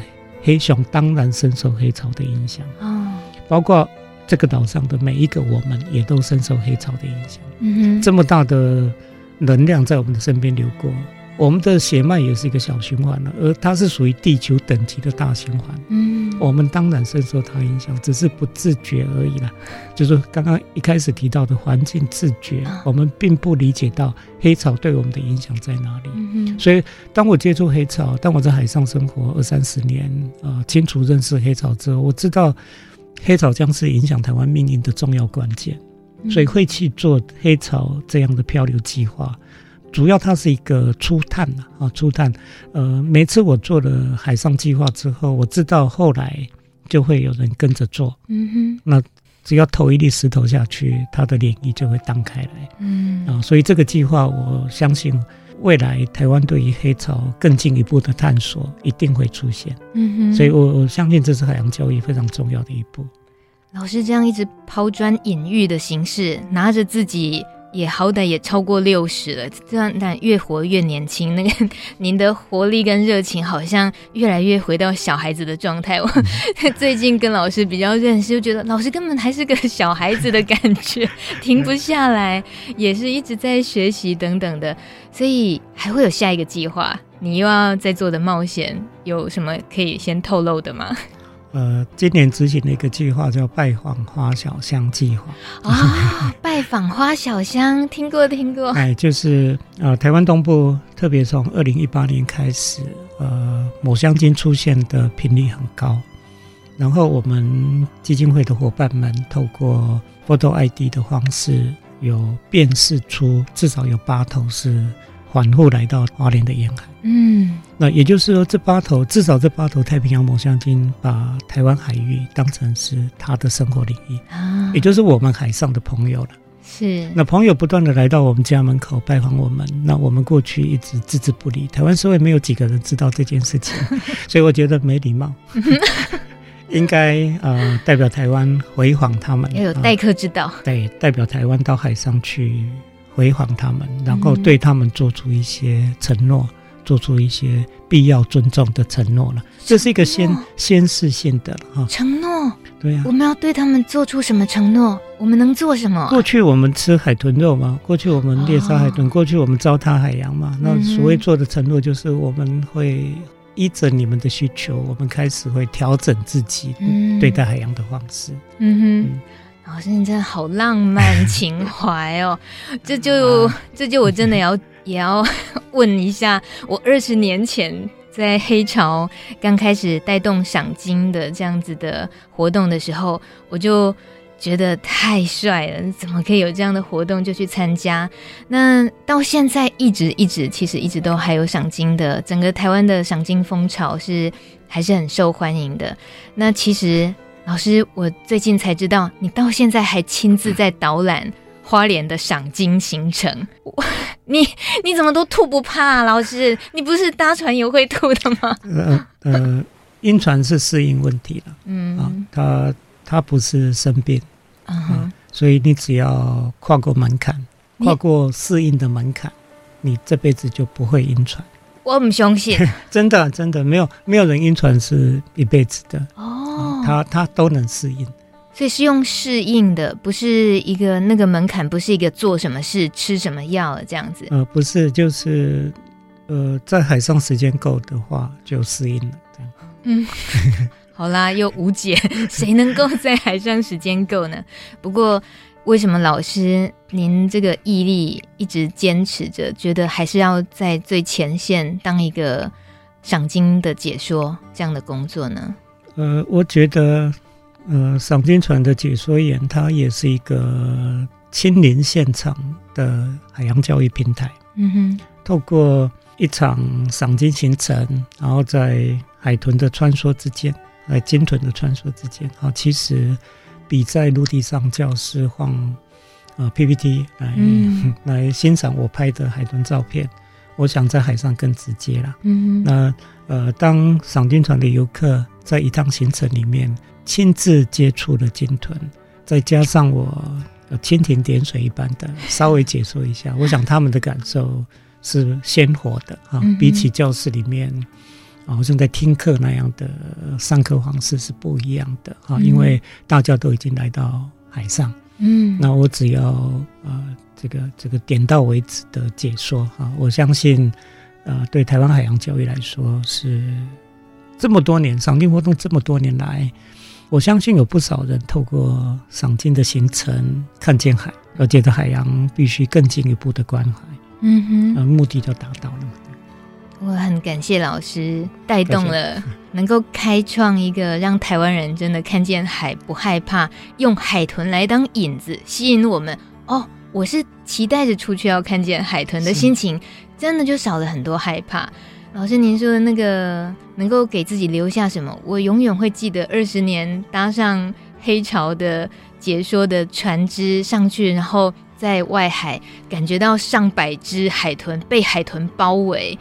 黑熊当然深受黑潮的影响。哦，包括这个岛上的每一个我们，也都深受黑潮的影响。嗯哼，这么大的能量在我们的身边流过。我们的血脉也是一个小循环了，而它是属于地球等级的大循环。嗯，我们当然深受它影响，只是不自觉而已啦。就是刚刚一开始提到的环境自觉，我们并不理解到黑潮对我们的影响在哪里。嗯，所以当我接触黑潮，当我在海上生活二三十年，啊、呃，清楚认识黑潮之后，我知道黑潮将是影响台湾命运的重要关键，所以会去做黑潮这样的漂流计划。主要它是一个初探啊，初探。呃，每次我做了海上计划之后，我知道后来就会有人跟着做。嗯哼。那只要投一粒石头下去，它的涟漪就会荡开来。嗯。啊，所以这个计划，我相信未来台湾对于黑潮更进一步的探索一定会出现。嗯哼。所以我我相信这是海洋教育非常重要的一步。老师这样一直抛砖引玉的形式，拿着自己。也好歹也超过六十了，这样但越活越年轻。那个您的活力跟热情，好像越来越回到小孩子的状态。我 最近跟老师比较认识，就觉得老师根本还是个小孩子的感觉，停不下来，也是一直在学习等等的。所以还会有下一个计划，你又要再做的冒险，有什么可以先透露的吗？呃，今年执行的一个计划叫“拜访花小香计划”啊、哦，拜访花小香，听过听过。哎，就是呃，台湾东部特别从二零一八年开始，呃，抹香鲸出现的频率很高。然后我们基金会的伙伴们透过 Photo ID 的方式，有辨识出至少有八头是。反复来到华莲的沿海，嗯，那也就是说，这八头至少这八头太平洋抹香鲸把台湾海域当成是它的生活领域啊，也就是我们海上的朋友了。是，那朋友不断的来到我们家门口拜访我们，那我们过去一直置之不理。台湾社会没有几个人知道这件事情，所以我觉得没礼貌，应该呃代表台湾回访他们，要有待客之道，呃，对，代表台湾到海上去。回访他们，然后对他们做出一些承诺，嗯、做出一些必要尊重的承诺了。这是一个先先示性的哈承诺。对呀、啊，我们要对他们做出什么承诺？我们能做什么？过去我们吃海豚肉嘛，过去我们猎杀海豚，哦、过去我们糟蹋海洋嘛。那所谓做的承诺，就是我们会依着你们的需求，我们开始会调整自己对待海洋的方式。嗯哼。嗯老师，你真的好浪漫情怀哦！这就这就我真的要也要 问一下，我二十年前在黑潮刚开始带动赏金的这样子的活动的时候，我就觉得太帅了，怎么可以有这样的活动就去参加？那到现在一直一直，其实一直都还有赏金的，整个台湾的赏金风潮是还是很受欢迎的。那其实。老师，我最近才知道，你到现在还亲自在导览花莲的赏金行程。你你怎么都吐不怕啊？老师，你不是搭船也会吐的吗？呃呃，晕船是适应问题了。嗯啊，他他不是生病啊，嗯，所以你只要跨过门槛，跨过适应的门槛，你这辈子就不会晕船。我不相信，真的真的没有没有人晕船是一辈子的哦，他他都能适应，所以是用适应的，不是一个那个门槛，不是一个做什么事吃什么药这样子。呃，不是，就是呃，在海上时间够的话就适应了这样。嗯，好啦，又无解，谁能够在海上时间够呢？不过。为什么老师您这个毅力一直坚持着，觉得还是要在最前线当一个赏金的解说这样的工作呢？呃，我觉得，呃，赏金船的解说员他也是一个亲临现场的海洋教育平台。嗯哼，透过一场赏金行程，然后在海豚的穿梭之间，在鲸豚的穿梭之间，啊，其实比在陆地上教师放啊 PPT 来、嗯、来欣赏我拍的海豚照片，我想在海上更直接了。嗯，那呃，当赏鲸船的游客在一趟行程里面亲自接触了鲸豚，再加上我蜻蜓点水一般的 稍微解说一下，我想他们的感受。是鲜活的啊，比起教室里面啊，好像在听课那样的上课方式是不一样的啊，因为大家都已经来到海上，嗯，那我只要呃这个这个点到为止的解说啊，我相信呃对台湾海洋教育来说是这么多年赏金活动这么多年来，我相信有不少人透过赏金的行程看见海，而觉得海洋必须更进一步的关怀。嗯哼，目的就达到了。我很感谢老师带动了，能够开创一个让台湾人真的看见海不害怕，用海豚来当引子吸引我们。哦，我是期待着出去要看见海豚的心情，真的就少了很多害怕。老师，您说的那个能够给自己留下什么？我永远会记得二十年搭上黑潮的解说的船只上去，然后。在外海感觉到上百只海豚被海豚包围，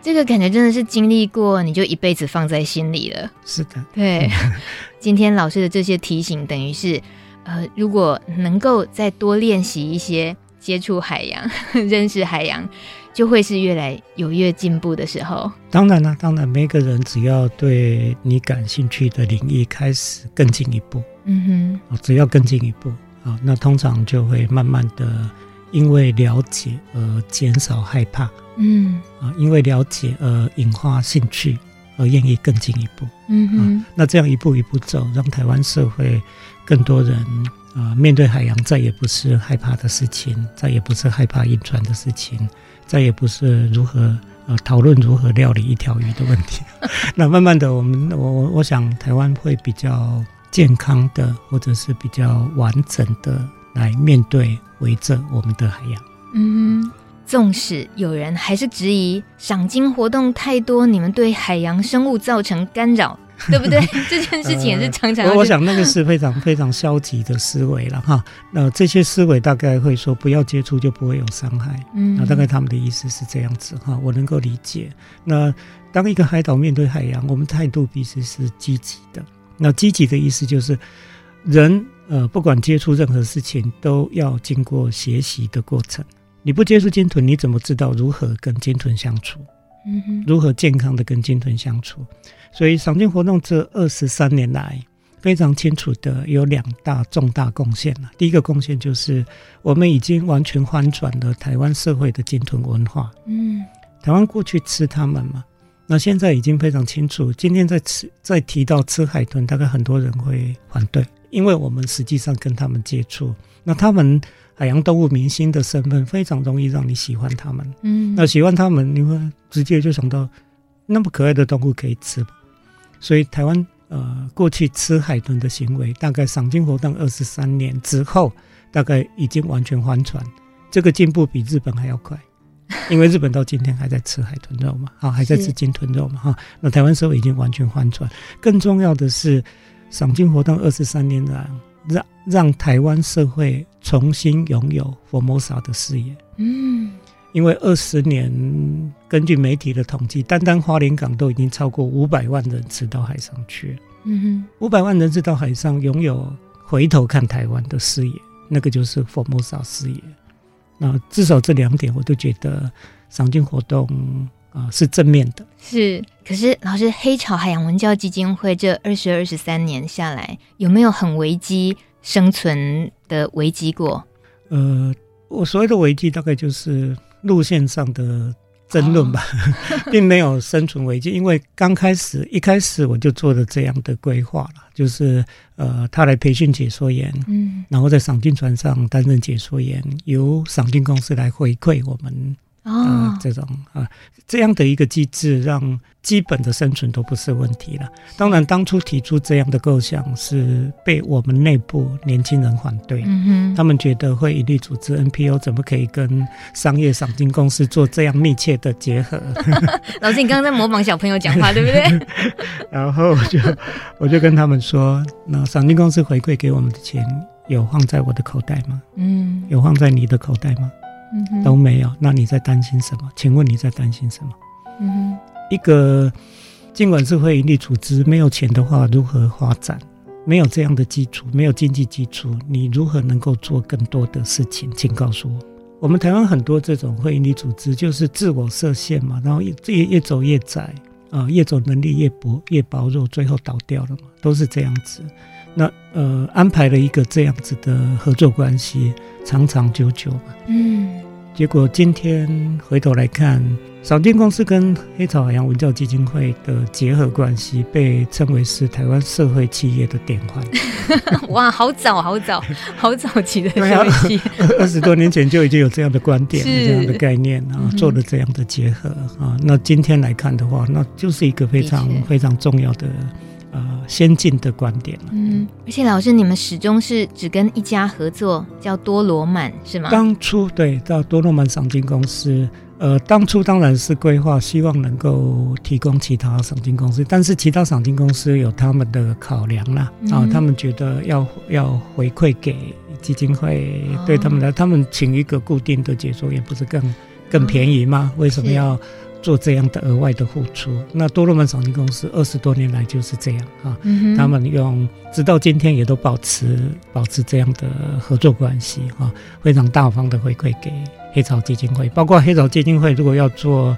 这个感觉真的是经历过，你就一辈子放在心里了。是的，对。今天老师的这些提醒，等于是，呃，如果能够再多练习一些接触海洋、认识海洋，就会是越来有越进步的时候。当然了，当然，每个人只要对你感兴趣的领域开始更进一步，嗯哼，只要更进一步。啊，那通常就会慢慢的因为了解而减少害怕，嗯，啊，因为了解而引发兴趣，而愿意更进一步，嗯哼，那这样一步一步走，让台湾社会更多人啊，面对海洋再也不是害怕的事情，再也不是害怕晕船的事情，再也不是如何呃讨论如何料理一条鱼的问题。那慢慢的，我们我我我想台湾会比较。健康的，或者是比较完整的来面对围着我们的海洋。嗯，纵使有人还是质疑赏金活动太多，你们对海洋生物造成干扰，对不对？这件事情也是常常、呃。我想那个是非常非常消极的思维了哈。那这些思维大概会说不要接触就不会有伤害。嗯，那大概他们的意思是这样子哈，我能够理解。那当一个海岛面对海洋，我们态度必须是积极的。那积极的意思就是，人呃，不管接触任何事情，都要经过学习的过程。你不接触鲸豚，你怎么知道如何跟鲸豚相处？嗯哼，如何健康的跟鲸豚相处？所以，赏鲸活动这二十三年来，非常清楚的有两大重大贡献了。第一个贡献就是，我们已经完全翻转了台湾社会的鲸豚文化。嗯，台湾过去吃它们嘛。那现在已经非常清楚，今天在吃，在提到吃海豚，大概很多人会反对，因为我们实际上跟他们接触，那他们海洋动物明星的身份非常容易让你喜欢他们。嗯，那喜欢他们，你会直接就想到那么可爱的动物可以吃。所以台湾呃过去吃海豚的行为，大概赏金活动二十三年之后，大概已经完全翻船，这个进步比日本还要快。因为日本到今天还在吃海豚肉嘛，啊，还在吃鲸豚肉嘛，哈。那台湾社会已经完全翻转。更重要的是，赏鲸活动二十三年来，让让台湾社会重新拥有 Formosa 的视野。嗯，因为二十年，根据媒体的统计，单单花莲港都已经超过五百万人次到海上去。嗯哼，五百万人次到海上，拥有回头看台湾的视野，那个就是 Formosa 视野。那至少这两点，我都觉得赏金活动啊、呃、是正面的。是，可是老师，黑潮海洋文教基金会这二十二十三年下来，有没有很危机生存的危机过？呃，我所谓的危机，大概就是路线上的。争论吧，并没有生存危机，因为刚开始一开始我就做了这样的规划了，就是呃，他来培训解说员，嗯，然后在赏金船上担任解说员，由赏金公司来回馈我们，哦，这种啊，这样的一个机制，让基本的生存都不是问题了。当然，当初提出这样的构想是被我们内部年轻人反对，嗯哼，他们觉得会一律组织 NPO 怎么可以跟商业赏金公司做这样密切的结合？老师，你刚刚在模仿小朋友讲话，对不对？然后我就我就跟他们说，那赏金公司回馈给我们的钱有放在我的口袋吗？嗯，有放在你的口袋吗？嗯，都没有。那你在担心什么？请问你在担心什么？嗯哼，一个尽管是非营利组织，没有钱的话如何发展？没有这样的基础，没有经济基础，你如何能够做更多的事情？请告诉我。我们台湾很多这种非营利组织，就是自我设限嘛，然后越越越走越窄啊，越走能力越薄越薄弱，最后倒掉了嘛，都是这样子。那呃，安排了一个这样子的合作关系，长长久久嘛。嗯。结果今天回头来看，赏金公司跟黑潮海洋文教基金会的结合关系，被称为是台湾社会企业的典范。哇，好早好早 好早期的社会企业，二十多年前就已经有这样的观点、这样的概念啊，做了这样的结合啊。那今天来看的话，那就是一个非常非常重要的。呃，先进的观点。嗯，而且老师，你们始终是只跟一家合作，叫多罗曼，是吗？当初对，到多罗曼赏金公司，呃，当初当然是规划，希望能够提供其他赏金公司，但是其他赏金公司有他们的考量啦，嗯、啊，他们觉得要要回馈给基金会，哦、对他们来，他们请一个固定的解说员不是更更便宜吗？哦、为什么要？做这样的额外的付出，那多罗曼赏金公司二十多年来就是这样啊，嗯、哼。他们用直到今天也都保持保持这样的合作关系啊，非常大方的回馈给黑潮基金会，包括黑潮基金会如果要做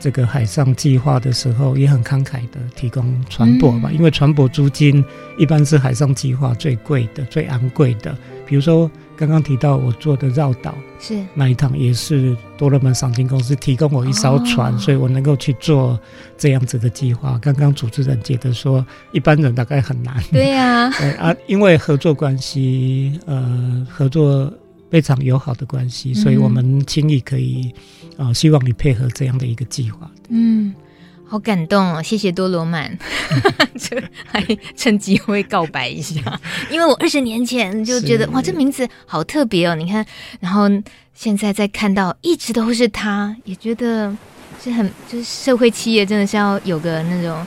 这个海上计划的时候，也很慷慨的提供船舶吧，嗯、因为船舶租金一般是海上计划最贵的、最昂贵的，比如说。刚刚提到我做的绕岛是那一趟，也是多罗满赏金公司提供我一艘船，哦、所以我能够去做这样子的计划。刚刚主持人觉得说，一般人大概很难。对呀、啊，对 啊，因为合作关系，呃，合作非常友好的关系，所以我们轻易可以啊、呃，希望你配合这样的一个计划。嗯。好感动哦！谢谢多罗曼，这还趁机会告白一下，因为我二十年前就觉得哇，这名字好特别哦。你看，然后现在再看到一直都是他，也觉得是很就是社会企业真的是要有个那种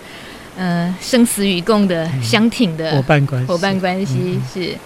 呃生死与共的相挺的伙伴关系，伙伴关系、嗯、是。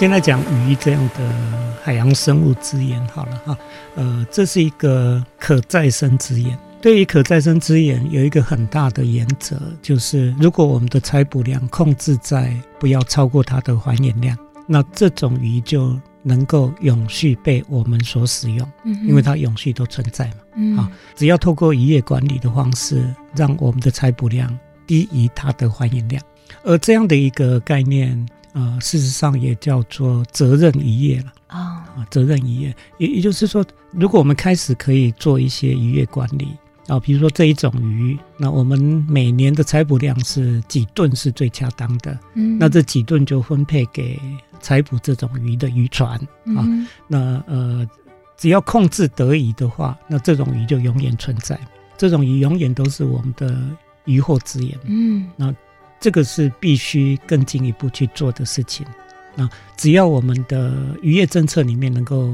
现在讲鱼这样的海洋生物资源好了哈，呃，这是一个可再生资源。对于可再生资源，有一个很大的原则，就是如果我们的采捕量控制在不要超过它的还原量，那这种鱼就能够永续被我们所使用，因为它永续都存在嘛。嗯，啊，只要透过渔业管理的方式，让我们的采捕量低于它的还原量，而这样的一个概念，呃，事实上也叫做责任渔业了。啊，责任渔业，也也就是说，如果我们开始可以做一些渔业管理。啊，比如说这一种鱼，那我们每年的采捕量是几吨是最恰当的，嗯，那这几吨就分配给采捕这种鱼的渔船啊，嗯、那呃，只要控制得宜的话，那这种鱼就永远存在，这种鱼永远都是我们的渔获资源，嗯，那这个是必须更进一步去做的事情，那只要我们的渔业政策里面能够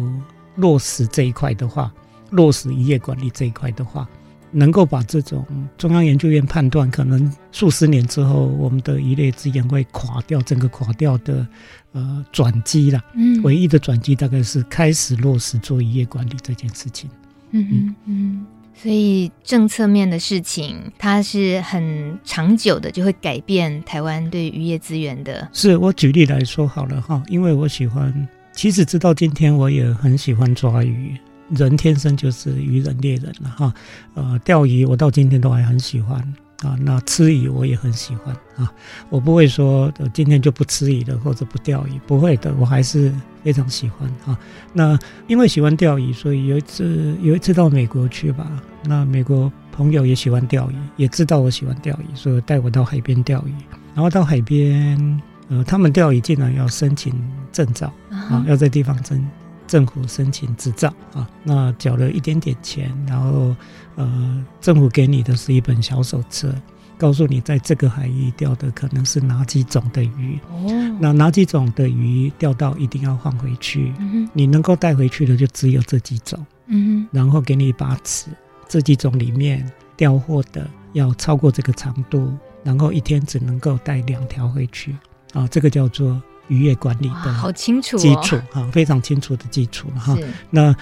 落实这一块的话，落实渔业管理这一块的话。能够把这种中央研究院判断，可能数十年之后，我们的鱼类资源会垮掉，整个垮掉的呃转机了。嗯，唯一的转机大概是开始落实做渔业管理这件事情。嗯嗯嗯，所以政策面的事情，它是很长久的，就会改变台湾对渔业资源的。是我举例来说好了哈，因为我喜欢，其实直到今天我也很喜欢抓鱼。人天生就是渔人猎人了哈，呃，钓鱼我到今天都还很喜欢啊。那吃鱼我也很喜欢啊，我不会说今天就不吃鱼了或者不钓鱼，不会的，我还是非常喜欢啊。那因为喜欢钓鱼，所以有一次有一次到美国去吧，那美国朋友也喜欢钓鱼，也知道我喜欢钓鱼，所以带我到海边钓鱼。然后到海边，呃，他们钓鱼竟然要申请证照啊，要在地方政。政府申请执照啊，那缴了一点点钱，然后呃，政府给你的是一本小手册，告诉你在这个海域钓的可能是哪几种的鱼，哦，那哪几种的鱼钓到一定要放回去，嗯，你能够带回去的就只有这几种，嗯，然后给你一把尺，这几种里面钓获的要超过这个长度，然后一天只能够带两条回去，啊，这个叫做。渔业管理的好清楚基础哈，非常清楚的基础哈。那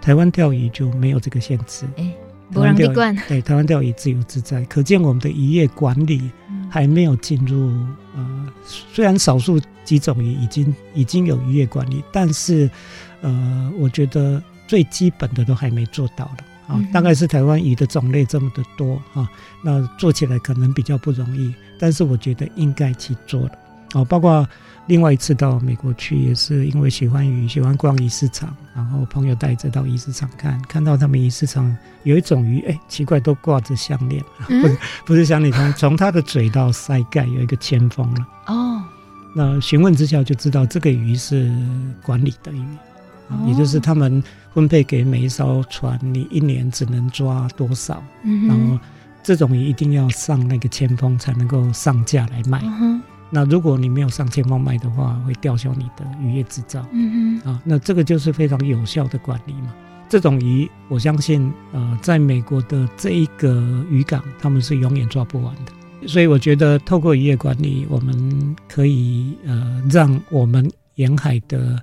台湾钓鱼就没有这个限制，哎，台湾钓 鱼自由自在，可见我们的渔业管理还没有进入。呃，虽然少数几种鱼已经已经有渔业管理，但是呃，我觉得最基本的都还没做到的啊。大概是台湾鱼的种类这么的多啊，那做起来可能比较不容易，但是我觉得应该去做了哦，包括。另外一次到美国去，也是因为喜欢鱼，喜欢逛鱼市场，然后朋友带着到鱼市场看，看到他们鱼市场有一种鱼，哎，奇怪，都挂着项链，不是不是项链，从从它的嘴到鳃盖有一个铅封了。哦，那询问之下就知道这个鱼是管理的鱼，哦、也就是他们分配给每一艘船，你一年只能抓多少，嗯、然后这种鱼一定要上那个铅封才能够上架来卖。嗯那如果你没有上铅封卖的话，会吊销你的渔业执照。嗯哼，啊，那这个就是非常有效的管理嘛。这种鱼，我相信，呃，在美国的这一个渔港，他们是永远抓不完的。所以我觉得，透过渔业管理，我们可以呃，让我们沿海的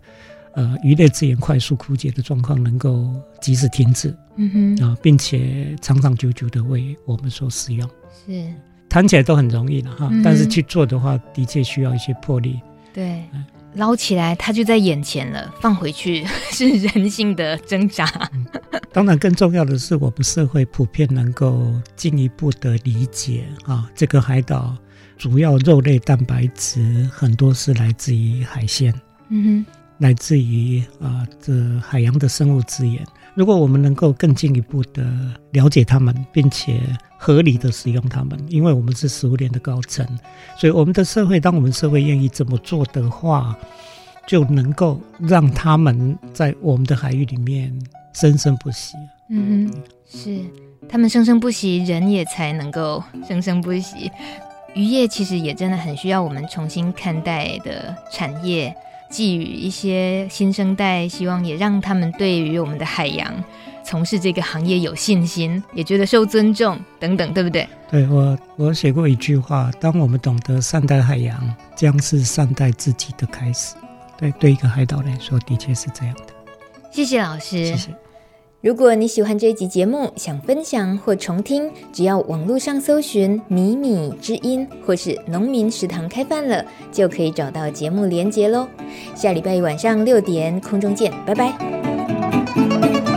呃鱼类资源快速枯竭的状况能够及时停止。嗯哼，啊，并且长长久久的为我们所使用。是。谈起来都很容易了哈，但是去做的话，的确需要一些魄力。对，捞起来它就在眼前了，放回去 是人性的挣扎。嗯，当然，更重要的是，我们社会普遍能够进一步的理解啊，这个海岛主要肉类蛋白质很多是来自于海鲜，嗯哼，来自于啊这海洋的生物资源。如果我们能够更进一步的了解他们，并且合理的使用他们，因为我们是食物链的高层，所以我们的社会，当我们社会愿意这么做的话，就能够让他们在我们的海域里面生生不息。嗯，是，他们生生不息，人也才能够生生不息。渔业其实也真的很需要我们重新看待的产业。寄予一些新生代，希望也让他们对于我们的海洋从事这个行业有信心，也觉得受尊重等等，对不对？对，我我写过一句话：当我们懂得善待海洋，将是善待自己的开始。对，对一个海岛来说，的确是这样的。谢谢老师。谢谢。如果你喜欢这一集节目，想分享或重听，只要网络上搜寻“米米之音”或是“农民食堂开饭了”，就可以找到节目连结喽。下礼拜一晚上六点空中见，拜拜。